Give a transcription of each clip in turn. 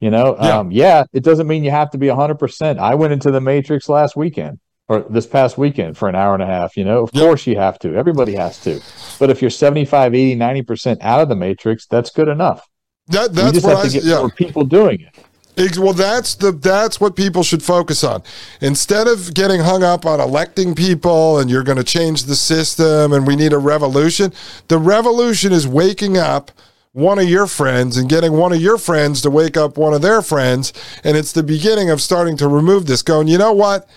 You know, Yeah. um, yeah, it doesn't mean you have to be 100%. I went into the Matrix last weekend or this past weekend for an hour and a half. You know, of Yep. course you have to. Everybody has to. But if you're 75, 80, 90% out of the Matrix, that's good enough. That, you that's just what have I to get yeah. more people doing it. Well, that's the that's what people should focus on. Instead of getting hung up on electing people and you're going to change the system and we need a revolution, the revolution is waking up one of your friends and getting one of your friends to wake up one of their friends, and it's the beginning of starting to remove this. Going, you know what?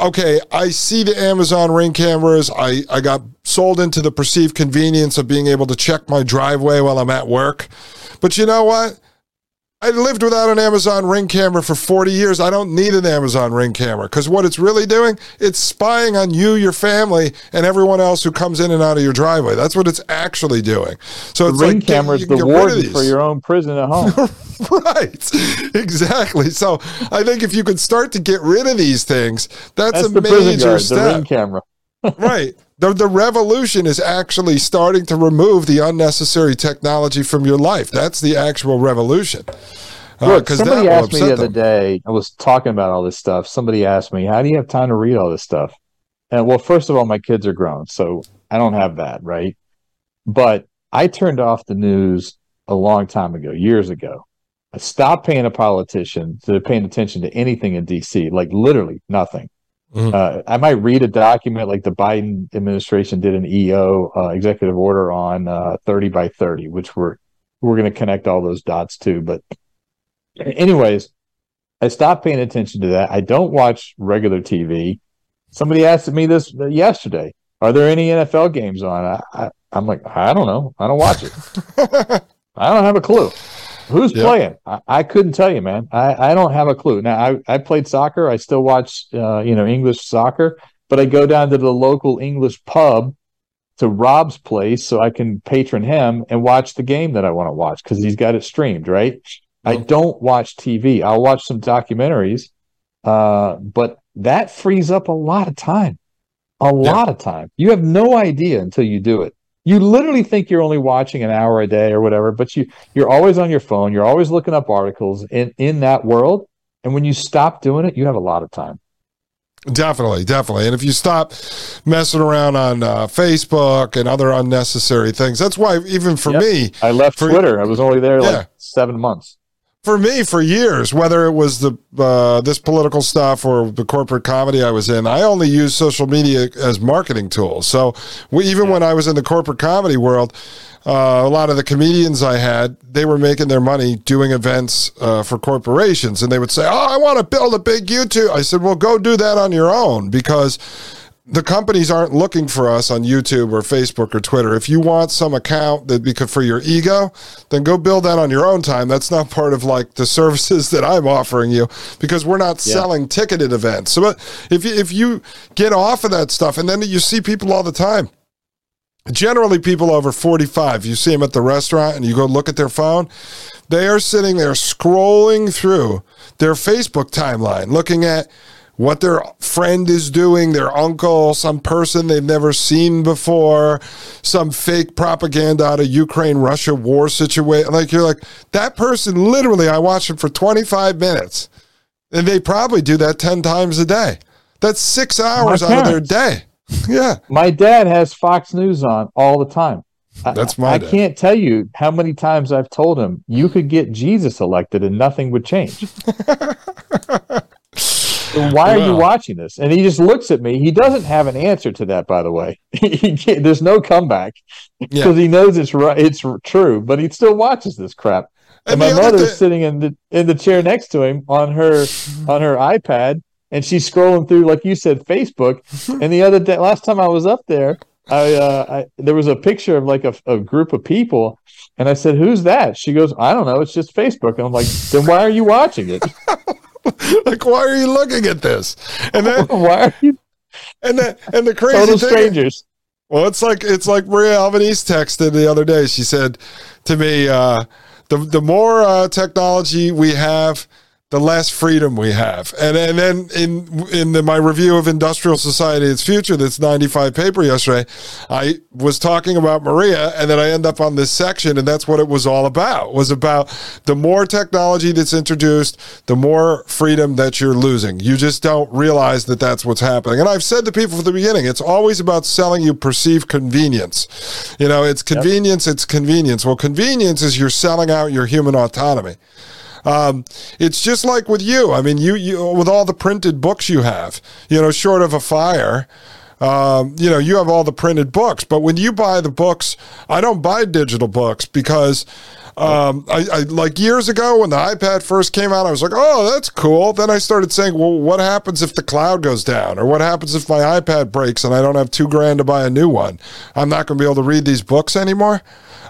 okay, I see the Amazon ring cameras. I, I got sold into the perceived convenience of being able to check my driveway while I'm at work. But you know what? I lived without an Amazon ring camera for 40 years. I don't need an Amazon ring camera because what it's really doing, it's spying on you, your family, and everyone else who comes in and out of your driveway. That's what it's actually doing. So it's Ring like get- cameras, the warden for your own prison at home. right exactly so i think if you could start to get rid of these things that's, That's a the major guard, the ring camera. right the, the revolution is actually starting to remove the unnecessary technology from your life that's the actual revolution Uh, somebody asked me the other them. day, I was talking about all this stuff. Somebody asked me, How do you have time to read all this stuff? And well, first of all, my kids are grown, so I don't have that, right? But I turned off the news a long time ago, years ago. I stopped paying a politician to paying attention to anything in DC, like literally nothing. Mhm. Uh, I might read a document like the Biden administration did an EO uh, executive order on uh, 30 by 30, which we're we're going to connect all those dots to. But anyways, I stopped paying attention to that. I don't watch regular TV. Somebody asked me this yesterday. Are there any NFL games on? I, I, I'm like, I don't know. I don't watch it. I don't have a clue. Who's Yeah. playing? I, I couldn't tell you, man. I, I don't have a clue. Now, I, I played soccer. I still watch, uh, you know, English soccer, but I go down to the local English pub to Rob's place so I can patron him and watch the game that I want to watch because he's got it streamed, right? I don't watch TV. I'll watch some documentaries, uh, but that frees up a lot of time. A lot of time. You have no idea until you do it. You literally think you're only watching an hour a day or whatever, but you you're always on your phone. You're always looking up articles in in that world. And when you stop doing it, you have a lot of time. Definitely, definitely. And if you stop messing around on uh, Facebook and other unnecessary things, that's why even for Yep. me, I left For- Twitter. I was only there Yeah. like seven months. For me for years whether it was the uh, this political stuff or the corporate comedy i was in i only used social media as marketing tools. So we, even when i was in the corporate comedy world uh, a lot of the comedians i had they were making their money doing events uh, for corporations. And they would say oh i want to build a big youtube i said well go do that on your own because the companies aren't looking for us on YouTube or Facebook or Twitter. If you want some account that because for your ego, then go build that on your own time. That's not part of like the services that I'm offering you because we're not Yeah. selling ticketed events. So if you, if you get off of that stuff and then you see people all the time generally people over 45 you see them at the restaurant and you go look at their phone they are sitting there scrolling through their facebook timeline looking at what their friend is doing their uncle some person they've never seen before some fake propaganda out of ukraine russia war situation like you're like that person literally i watched him for 25 minutes and they probably do that 10 times a day that's six hours out of their day yeah My dad has Fox News on all the time. I- That's my I dad. can't tell you how many times I've told him you could get Jesus elected and nothing would change. Why are you watching this? And he just looks at me. He doesn't have an answer to that, by the way. There's no comeback Yeah. because he knows it's right. It's true, but he still watches this crap. And, And my the other mother's thi- sitting in the in the chair next to him on her on her iPad, and she's scrolling through, like you said, Facebook. and the other day, last time I was up there, I, uh, I there was a picture of like a, a group of people, and I said, "Who's that?" She goes, "I don't know. It's just Facebook." And I'm like, "Then why are you watching it? like why are you looking at this and then why are you and then and the crazy total thing strangers?" well it's like it's like maria albanese texted the other day she said to me uh the the more uh, technology we have the less freedom we have. And and then in in the, my review of Industrial Society Its Future, that's 95 paper yesterday, I was talking about Maria and then I end up on this section and that's what it was all about. Was about the more technology that's introduced, the more freedom that you're losing. You just don't realize that that's what's happening. And I've said to people from the beginning, it's always about selling you perceived convenience. You know, it's convenience, yep. it's convenience. Well, convenience is you're selling out your human autonomy. Um, it's just like with you. I mean, you, you with all the printed books you have, you know, short of a fire. Um, you know, you have all the printed books, but when you buy the books, I don't buy digital books because um, I, I, like years ago when the iPad first came out, I was like, "Oh, that's cool." Then I started saying, "Well, what happens if the cloud goes down, or what happens if my iPad breaks and I don't have two grand to buy a new one? I'm not going to be able to read these books anymore."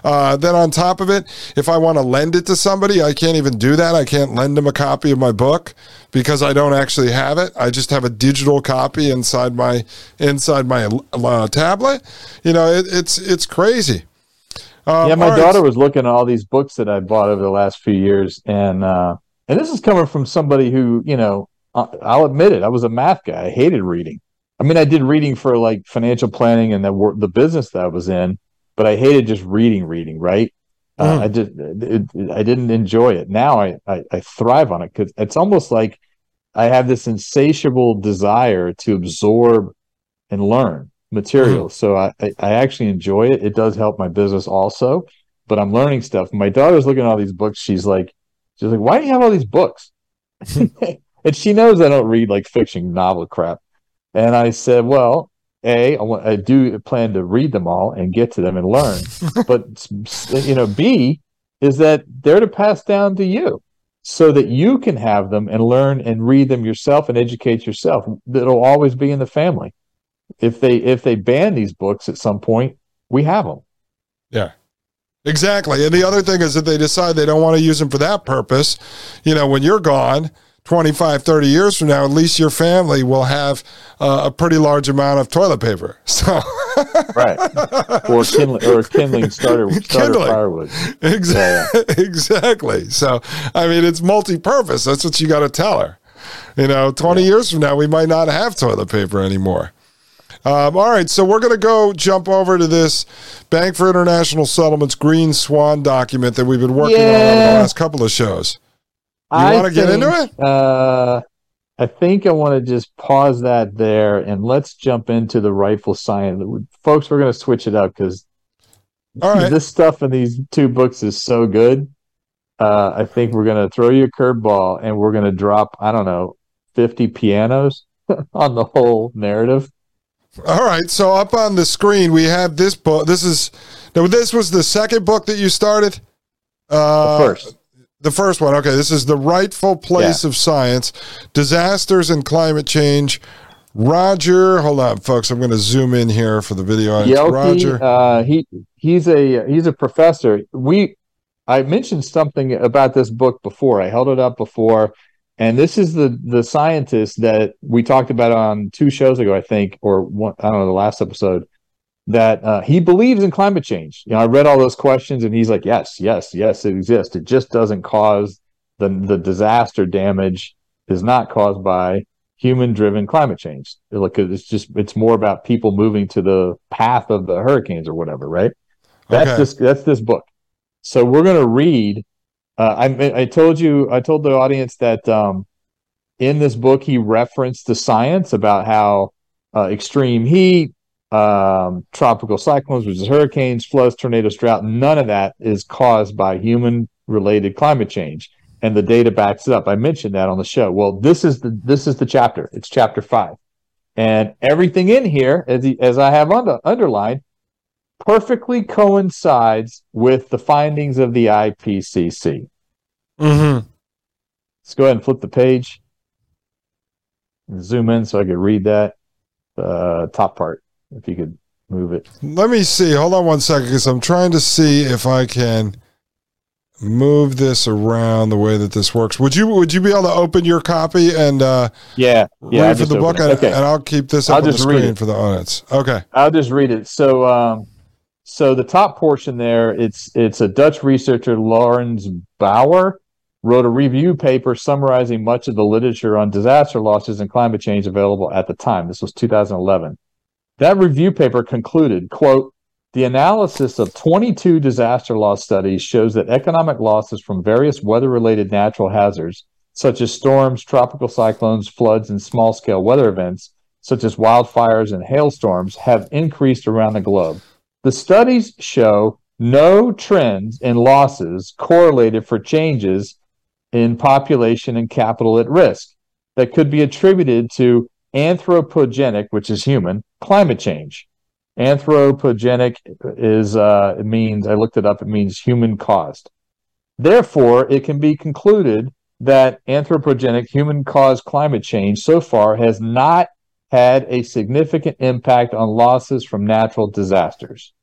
Uh, then on top of it, if I want to lend it to somebody, I can't even do that. I can't lend them a copy of my book because I don't actually have it. I just have a digital copy inside my inside my uh, tablet. You know, it, it's it's crazy. Um, yeah, my daughter right. was looking at all these books that I bought over the last few years, and uh, and this is coming from somebody who, you know, I'll admit it, I was a math guy. I hated reading. I mean, I did reading for like financial planning and the the business that I was in, but I hated just reading, reading. Right? Mm. Uh, I just it, it, I didn't enjoy it. Now I, I, I thrive on it because it's almost like I have this insatiable desire to absorb and learn material. Mm. So I, I I actually enjoy it. It does help my business also, but I'm learning stuff. My daughter's looking at all these books. She's like, she's like, why do you have all these books? and she knows I don't read like fiction novel crap. And I said, well, a, I, want, I do plan to read them all and get to them and learn. but you know, B is that they're to pass down to you so that you can have them and learn and read them yourself and educate yourself. It'll always be in the family. If they if they ban these books at some point, we have them. Yeah. Exactly. And the other thing is that they decide they don't want to use them for that purpose, you know, when you're gone, 25, 30 years from now, at least your family will have uh, a pretty large amount of toilet paper. So, right, or kindling, or kindling starter, starter kindling. firewood. Exactly. Yeah, exactly. So, I mean, it's multi-purpose. That's what you got to tell her. You know, 20 yeah. years from now, we might not have toilet paper anymore. Um, all right, so we're going to go jump over to this Bank for International Settlements Green Swan document that we've been working yeah. on over the last couple of shows. You want to get into it? Uh, I think I want to just pause that there and let's jump into the rifle science. Folks, we're going to switch it up because right. this stuff in these two books is so good. Uh, I think we're going to throw you a curveball and we're going to drop, I don't know, 50 pianos on the whole narrative. All right. So up on the screen, we have this book. This is, now. this was the second book that you started? Uh, the first. The first one. Okay, this is the rightful place yeah. of science, disasters and climate change. Roger, hold on, folks. I'm going to zoom in here for the video. Pielke, Roger, uh, he he's a he's a professor. We I mentioned something about this book before. I held it up before, and this is the the scientist that we talked about on two shows ago, I think, or one. I don't know the last episode that uh, he believes in climate change. You know, I read all those questions, and he's like, "Yes, yes, yes, it exists. It just doesn't cause the the disaster damage is not caused by human-driven climate change. Like it's just it's more about people moving to the path of the hurricanes or whatever, right? That's okay. this that's this book. So we're going to read. Uh, I I told you I told the audience that um, in this book he referenced the science about how uh, extreme heat, um, tropical cyclones, which is hurricanes, floods, tornadoes, drought. None of that is caused by human related climate change. And the data backs it up. I mentioned that on the show. Well, this is the this is the chapter. It's chapter five, and everything in here, as as I have under, underlined, perfectly coincides with the findings of the IPCC. Mm-hmm. Let's go ahead and flip the page. And zoom in so I can read that. Uh, top part if you could move it. Let me see. Hold on one second because I'm trying to see if I can move this around the way that this works. Would you would you be able to open your copy and uh yeah, yeah read for the book and, okay. and, I'll keep this up I'll on the screen for the audience. Okay. I'll just read it. So um so the top portion there it's it's a Dutch researcher Laurens Bouwer wrote a review paper summarizing much of the literature on disaster losses and climate change available at the time. This was 2011. That review paper concluded, quote, the analysis of 22 disaster loss studies shows that economic losses from various weather related natural hazards, such as storms, tropical cyclones, floods, and small scale weather events, such as wildfires and hailstorms, have increased around the globe. The studies show no trends in losses correlated for changes in population and capital at risk that could be attributed to anthropogenic, which is human, climate change. Anthropogenic is uh, it means I looked it up. It means human caused. Therefore, it can be concluded that anthropogenic human caused climate change so far has not had a significant impact on losses from natural disasters.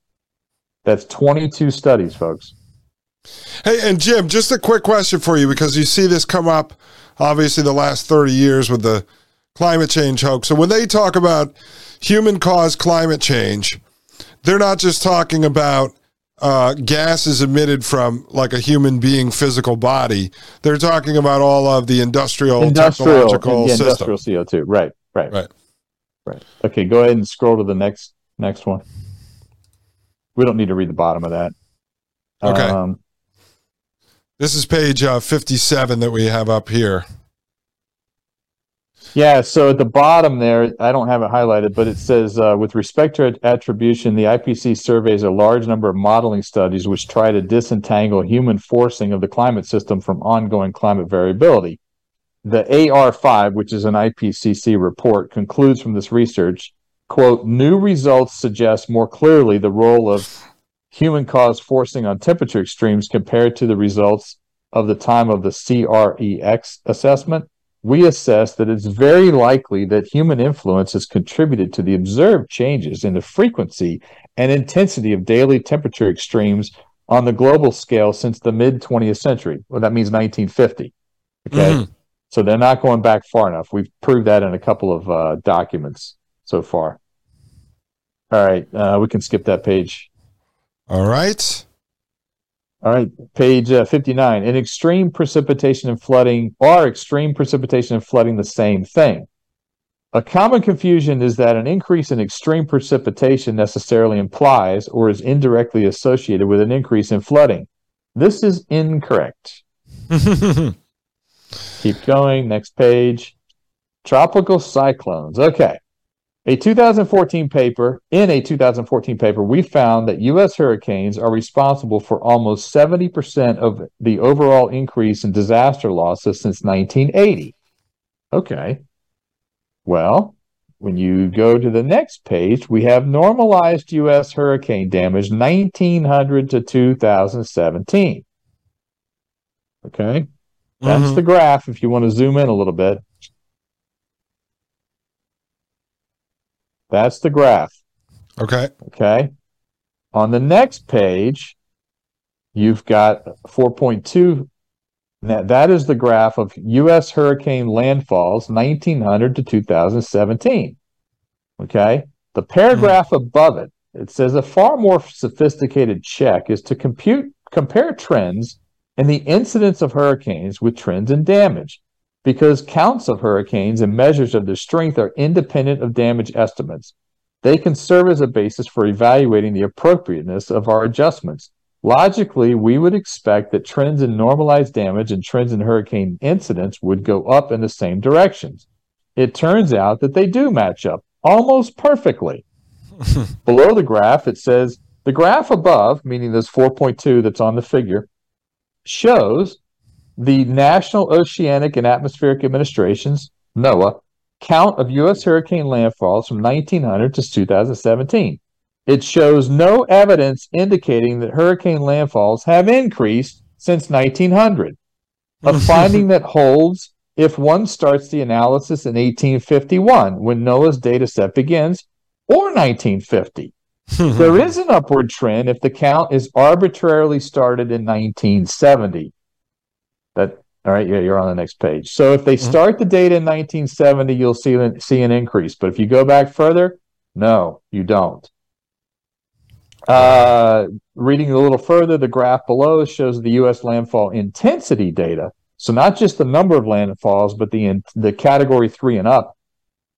That's 22 studies, folks. Hey, and Jim, just a quick question for you because you see this come up obviously the last 30 years with the climate change hoax. So when they talk about human caused climate change, they're not just talking about uh, gases emitted from like a human being physical body. They're talking about all of the industrial, industrial technological yeah, industrial CO2. Right, right, right, right. Okay, go ahead and scroll to the next next one. We don't need to read the bottom of that. Okay. Um, this is page uh, 57 that we have up here. Yeah, so at the bottom there, I don't have it highlighted, but it says uh, with respect to attribution, the IPC surveys a large number of modeling studies which try to disentangle human forcing of the climate system from ongoing climate variability. The AR5, which is an IPCC report, concludes from this research quote, new results suggest more clearly the role of human caused forcing on temperature extremes compared to the results of the time of the SREX assessment. We assess that it's very likely that human influence has contributed to the observed changes in the frequency and intensity of daily temperature extremes on the global scale since the mid 20th century. Well, that means 1950. Okay. Mm-hmm. So they're not going back far enough. We've proved that in a couple of uh, documents so far. All right, uh, we can skip that page. All right. All right, page uh, 59. In extreme precipitation and flooding, are extreme precipitation and flooding the same thing? A common confusion is that an increase in extreme precipitation necessarily implies or is indirectly associated with an increase in flooding. This is incorrect. Keep going. Next page. Tropical cyclones. Okay. A 2014 paper, in a 2014 paper, we found that U.S. hurricanes are responsible for almost 70% of the overall increase in disaster losses since 1980. Okay. Well, when you go to the next page, we have normalized U.S. hurricane damage 1900 to 2017. Okay. That's mm-hmm. the graph if you want to zoom in a little bit. That's the graph. Okay. Okay. On the next page, you've got 4.2. That, that is the graph of U.S. hurricane landfalls 1900 to 2017. Okay. The paragraph mm. above it, it says a far more sophisticated check is to compute compare trends in the incidence of hurricanes with trends in damage because counts of hurricanes and measures of their strength are independent of damage estimates. They can serve as a basis for evaluating the appropriateness of our adjustments. Logically, we would expect that trends in normalized damage and trends in hurricane incidents would go up in the same directions. It turns out that they do match up almost perfectly. Below the graph, it says the graph above, meaning this 4.2 that's on the figure, shows the National Oceanic and Atmospheric Administration's NOAA count of U.S. hurricane landfalls from 1900 to 2017. It shows no evidence indicating that hurricane landfalls have increased since 1900, a finding that holds if one starts the analysis in 1851 when NOAA's data set begins, or 1950. there is an upward trend if the count is arbitrarily started in 1970. That all right, yeah, you're on the next page. So if they mm-hmm. start the data in 1970, you'll see see an increase. But if you go back further, no, you don't. Uh, reading a little further, the graph below shows the U.S. landfall intensity data So not just the number of landfalls, but the the category three and up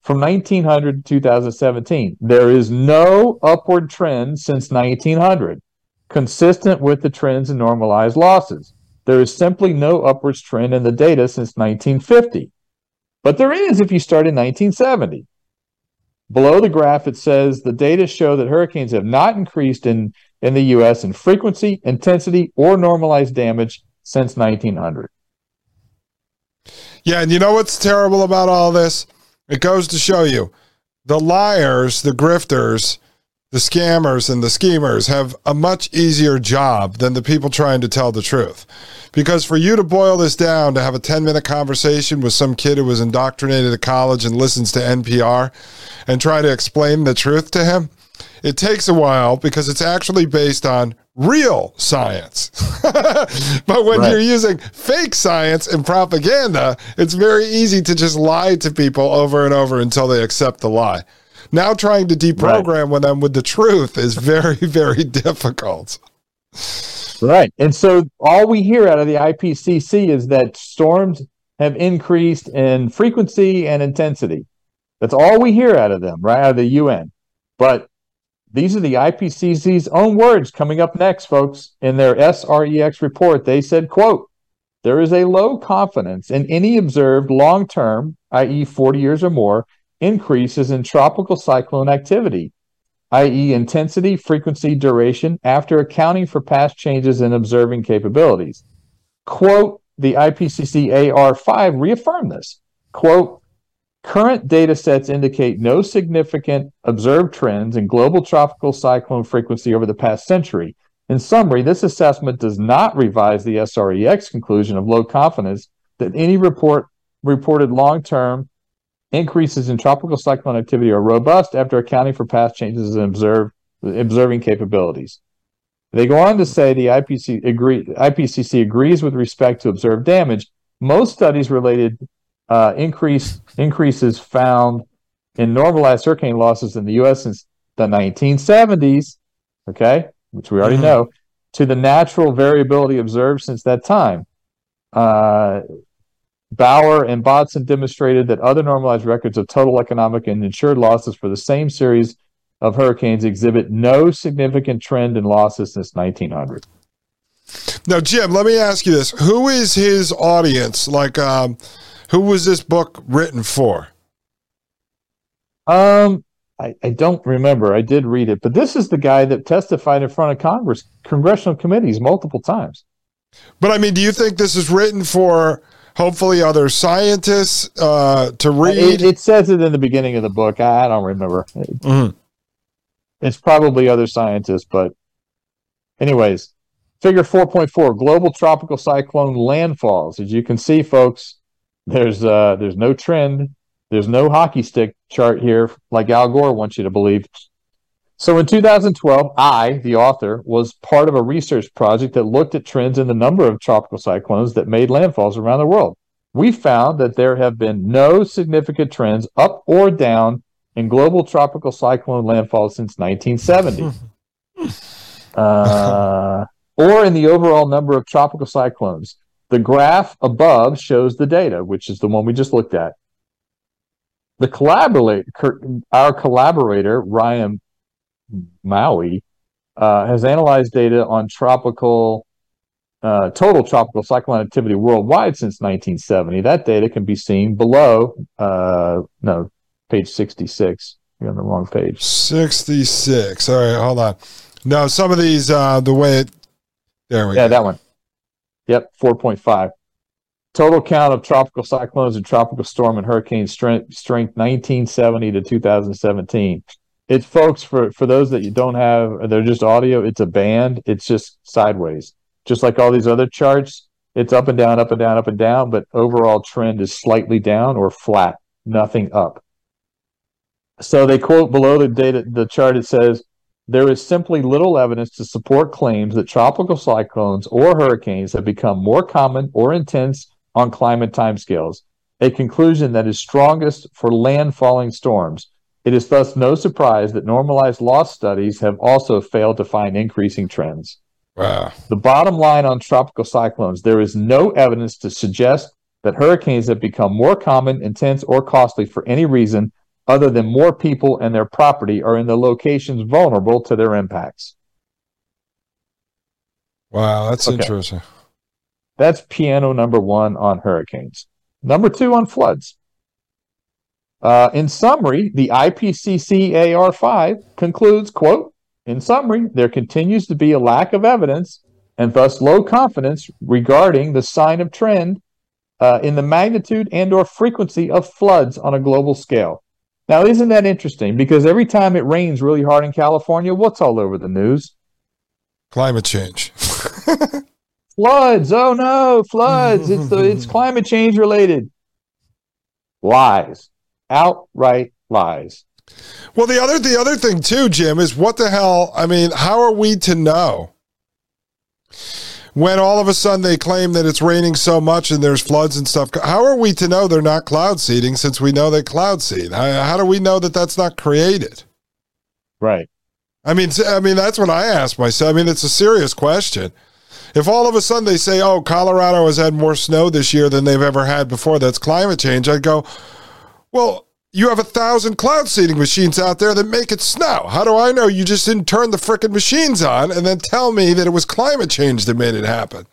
from 1900 to 2017. There is no upward trend since 1900, consistent with the trends in normalized losses. There is simply no upwards trend in the data since 1950. But there is if you start in 1970. Below the graph, it says the data show that hurricanes have not increased in, in the U.S. in frequency, intensity, or normalized damage since 1900. Yeah, and you know what's terrible about all this? It goes to show you the liars, the grifters, the scammers, and the schemers have a much easier job than the people trying to tell the truth. Because for you to boil this down to have a 10 minute conversation with some kid who was indoctrinated at college and listens to NPR and try to explain the truth to him, it takes a while because it's actually based on real science. but when right. you're using fake science and propaganda, it's very easy to just lie to people over and over until they accept the lie. Now trying to deprogram right. them with the truth is very, very difficult. Right. And so all we hear out of the IPCC is that storms have increased in frequency and intensity. That's all we hear out of them, right? Out of the UN. But these are the IPCC's own words coming up next, folks. In their SREX report, they said, quote, there is a low confidence in any observed long-term, i.e. 40 years or more, increases in tropical cyclone activity, i.e. intensity, frequency, duration, after accounting for past changes in observing capabilities. Quote, the IPCC AR5 reaffirmed this. Quote, Current data sets indicate no significant observed trends in global tropical cyclone frequency over the past century. In summary, this assessment does not revise the SREX conclusion of low confidence that any report reported long-term increases in tropical cyclone activity are robust after accounting for past changes in observed observing capabilities. They go on to say the IPC agree, IPCC agrees with respect to observed damage. Most studies related uh, increase increases found in normalized hurricane losses in the U.S. since the 1970s, okay, which we already mm-hmm. know, to the natural variability observed since that time. Uh, Bouwer and Botzen demonstrated that other normalized records of total economic and insured losses for the same series of hurricanes exhibit no significant trend in losses since 1900. Now, Jim, let me ask you this: Who is his audience? Like, um, who was this book written for? Um, I, I don't remember. I did read it, but this is the guy that testified in front of Congress, congressional committees multiple times. But I mean, do you think this is written for hopefully other scientists uh, to read? It, it, says it in the beginning of the book. I, don't remember. Mm-hmm. It's probably other scientists, but anyways, figure 4.4 global tropical cyclone landfalls. As you can see, folks, there's uh, there's no trend. There's no hockey stick chart here, like Al Gore wants you to believe. So in 2012, I, the author, was part of a research project that looked at trends in the number of tropical cyclones that made landfalls around the world. We found that there have been no significant trends up or down in global tropical cyclone landfalls since 1970. uh, or in the overall number of tropical cyclones. The graph above shows the data, which is the one we just looked at. The collaborate, our collaborator, Ryan Maue, uh, has analyzed data on tropical, uh, total tropical cyclone activity worldwide since 1970. That data can be seen below, uh, no, page 66. You're on the wrong page. 66. All right, hold on. No, some of these, uh, the way it, there we yeah, go. Yeah, that one. Yep, 4.5. Total count of tropical cyclones and tropical storm and hurricane strength, strength 1970 to 2017. It's folks for for those that you don't have, they're just audio. It's a band. It's just sideways, just like all these other charts. It's up and down, up and down, up and down, but overall trend is slightly down or flat, nothing up. So they quote below the data, the chart. It says there is simply little evidence to support claims that tropical cyclones or hurricanes have become more common or intense on climate timescales, a conclusion that is strongest for landfalling storms. It is thus no surprise that normalized loss studies have also failed to find increasing trends. Wow. The bottom line on tropical cyclones there is no evidence to suggest that hurricanes have become more common, intense, or costly for any reason other than more people and their property are in the locations vulnerable to their impacts. Wow, that's Okay. interesting. That's piano number one on hurricanes. Number two on floods. Uh, in summary, the IPCC AR5 concludes, quote, in summary, there continues to be a lack of evidence and thus low confidence regarding the sign of trend uh, in the magnitude and or frequency of floods on a global scale. Now, isn't that interesting? Because every time it rains really hard in California, what's all over the news? Climate change. floods oh no floods it's the it's climate change related lies outright lies Well, the other the other thing too, Jim, is what the hell? I mean, how are we to know when all of a sudden they claim that it's raining so much and there's floods and stuff? How are we to know they're not cloud seeding since we know they cloud seed? How, how do we know that that's not created? right I mean, I mean that's what I ask myself. I mean, it's a serious question. If all of a sudden they say, "Oh, Colorado has had more snow this year than they've ever had before," that's climate change. I'd go, "Well, you have a thousand cloud seeding machines out there that make it snow. How do I know you just didn't turn the frickin' machines on and then tell me that it was climate change that made it happen?"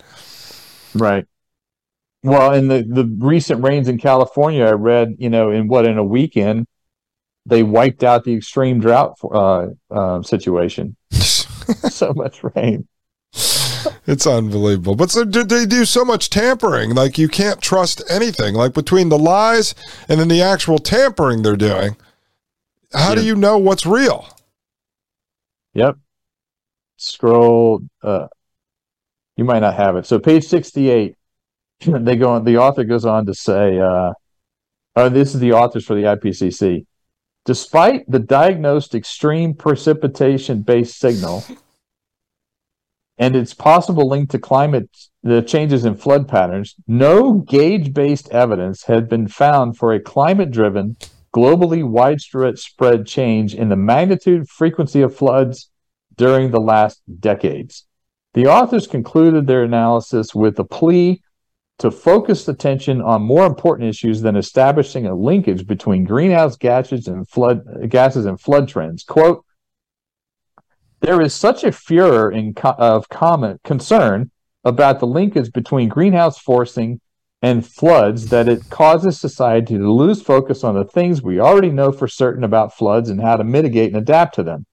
right well in the the recent rains in california i read you know in what in a weekend they wiped out the extreme drought uh, uh, situation so much rain It's unbelievable. But so, they do so much tampering? Like you can't trust anything. Like between the lies and then the actual tampering they're doing, how do you know what's real? Yep. Scroll. Uh, you might not have it. So page sixty-eight. They go on. The author goes on to say, uh, "Oh, this is the authors for the IPCC. Despite the diagnosed extreme precipitation-based signal and its possible link to climate the changes in flood patterns, no gauge-based evidence had been found for a climate-driven, globally widespread spread change in the magnitude frequency of floods during the last decades. The authors concluded their analysis with a plea to focus attention on more important issues than establishing a linkage between greenhouse gases and flood gases and flood trends. Quote, there is such a furor in co- of comment concern about the linkage between greenhouse forcing and floods that it causes society to lose focus on the things we already know for certain about floods and how to mitigate and adapt to them.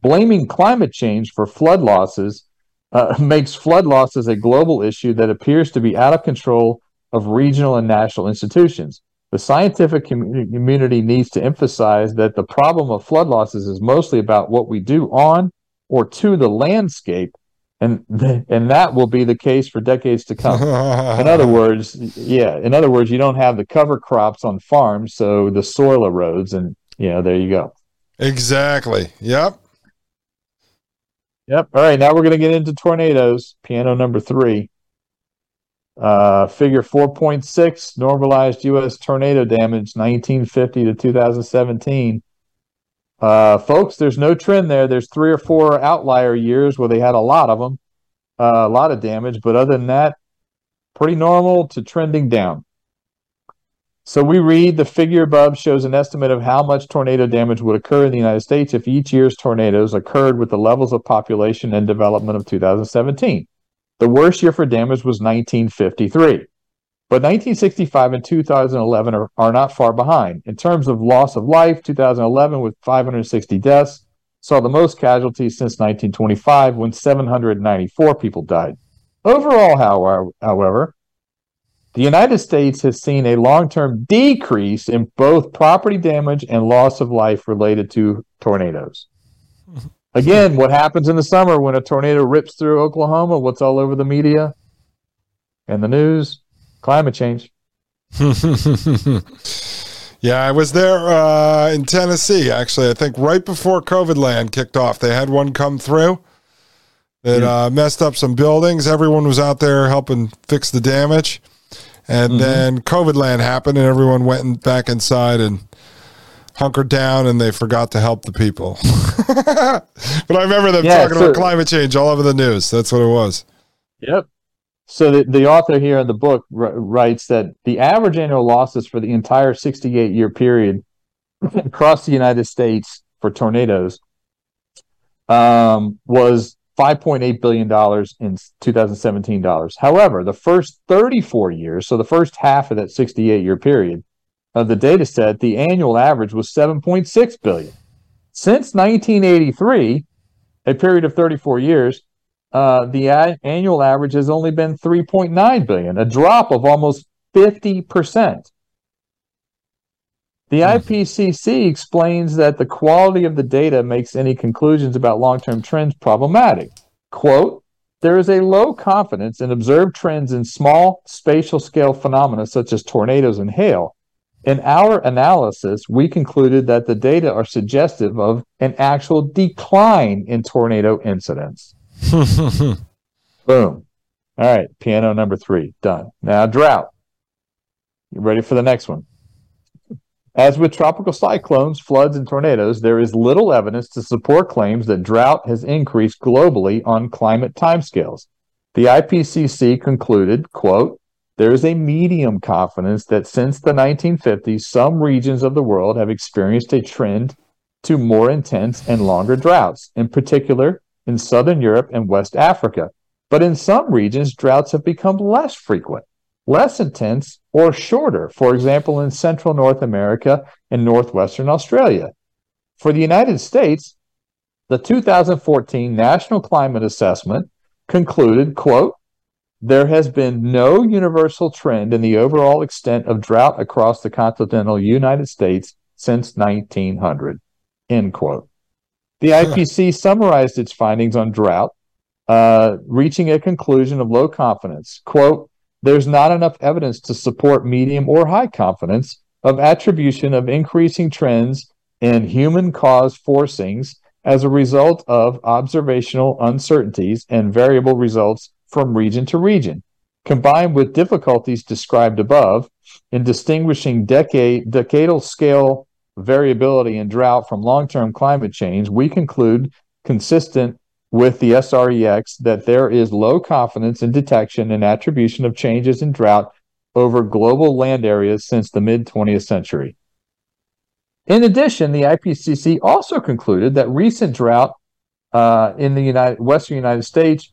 Blaming climate change for flood losses uh, makes flood losses a global issue that appears to be out of control of regional and national institutions. The scientific community needs to emphasize that the problem of flood losses is mostly about what we do on or to the landscape, and and that will be the case for decades to come. In other words, yeah, in other words, you don't have the cover crops on farms, so the soil erodes, and you know, there you go. exactly. Yep. Yep. All right. Now we're going to get into tornadoes. Piano number three. Uh, figure 4.6 normalized U.S. tornado damage 1950 to 2017. Uh, folks, there's no trend there. There's three or four outlier years where they had a lot of them, uh, a lot of damage, but other than that, pretty normal to trending down. So we read the figure above shows an estimate of how much tornado damage would occur in the United States if each year's tornadoes occurred with the levels of population and development of 2017. The worst year for damage was 1953. But 1965 and 2011 are, are not far behind. In terms of loss of life, 2011 with 560 deaths saw the most casualties since 1925 when 794 people died. Overall, however, however, the United States has seen a long term decrease in both property damage and loss of life related to tornadoes. Again, what happens in the summer when a tornado rips through Oklahoma? What's all over the media and the news? Climate change. yeah, I was there uh, in Tennessee, actually. I think right before COVID land kicked off, they had one come through that uh, messed up some buildings. Everyone was out there helping fix the damage. And Mhm. then COVID land happened, and everyone went in, back inside and hunkered down and they forgot to help the people. but I remember them Yeah, talking so- about climate change all over the news. That's what it was. Yep. So the, the author here in the book wr- writes that the average annual losses for the entire 68 year period across the United States for tornadoes um, was 5.8 billion dollars in 2017 dollars. However, the first 34 years, so the first half of that 68 year period of the data set, the annual average was 7.6 billion. Since 1983, a period of 34 years, uh, the a- annual average has only been 3.9 billion, a drop of almost 50%. The IPCC explains that the quality of the data makes any conclusions about long-term trends problematic. Quote, there is a low confidence in observed trends in small spatial scale phenomena such as tornadoes and hail. In our analysis, we concluded that the data are suggestive of an actual decline in tornado incidents. Boom. All right, piano number three, done. Now, drought. You ready for the next one? As with tropical cyclones, floods, and tornadoes, there is little evidence to support claims that drought has increased globally on climate timescales. The IPCC concluded, quote, there is a medium confidence that since the 1950s, some regions of the world have experienced a trend to more intense and longer droughts, in particular in Southern Europe and West Africa. But in some regions, droughts have become less frequent, less intense, or shorter, for example, in Central North America and Northwestern Australia. For the United States, the 2014 National Climate Assessment concluded, quote, there has been no universal trend in the overall extent of drought across the continental United States since 1900, end quote. The IPC summarized its findings on drought, uh, reaching a conclusion of low confidence. Quote, there's not enough evidence to support medium or high confidence of attribution of increasing trends in human caused forcings as a result of observational uncertainties and variable results from region to region. Combined with difficulties described above in distinguishing decade, decadal scale variability in drought from long term climate change, we conclude, consistent with the SREX, that there is low confidence in detection and attribution of changes in drought over global land areas since the mid 20th century. In addition, the IPCC also concluded that recent drought uh, in the United, Western United States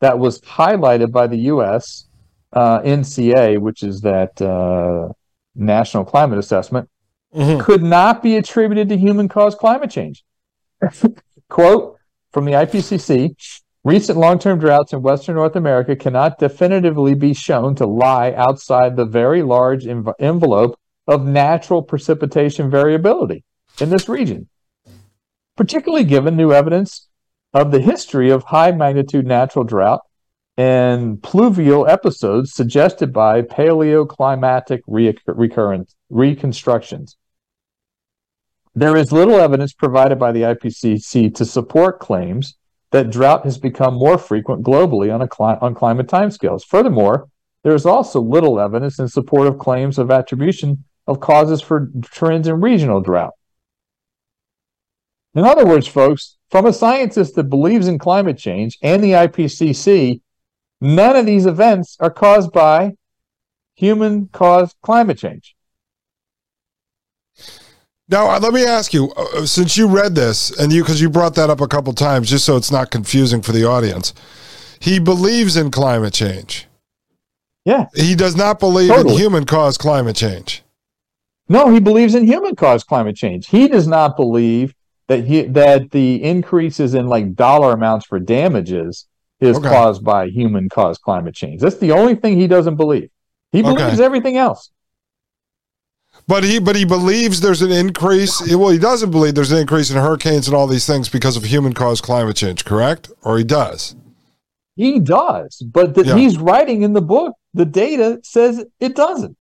that was highlighted by the U.S. Uh, NCA, which is that uh, National Climate Assessment, Mhm. could not be attributed to human caused climate change. Quote from the IPCC recent long term droughts in Western North America cannot definitively be shown to lie outside the very large env- envelope of natural precipitation variability in this region, particularly given new evidence of the history of high magnitude natural drought and pluvial episodes suggested by paleoclimatic re- recurrent reconstructions. There is little evidence provided by the IPCC to support claims that drought has become more frequent globally on, cli- on climate timescales. Furthermore, there is also little evidence in support of claims of attribution of causes for trends in regional drought. In other words, folks, from a scientist that believes in climate change and the IPCC, none of these events are caused by human caused climate change. Now, uh, let me ask you, uh, since you read this and you, because you brought that up a couple times, just so it's not confusing for the audience, he believes in climate change. Yeah. He does not believe in human caused climate change. No, he believes in human caused climate change. He does not believe that he that the increases in like dollar amounts for damages is Okay. caused by human caused climate change. That's the only thing he doesn't believe. He Okay. believes everything else. But he, but he believes there's an increase. Well, he doesn't believe there's an increase in hurricanes and all these things because of human caused climate change, correct? Or he does. He does, but that Yeah. he's writing in the book. The data says it doesn't.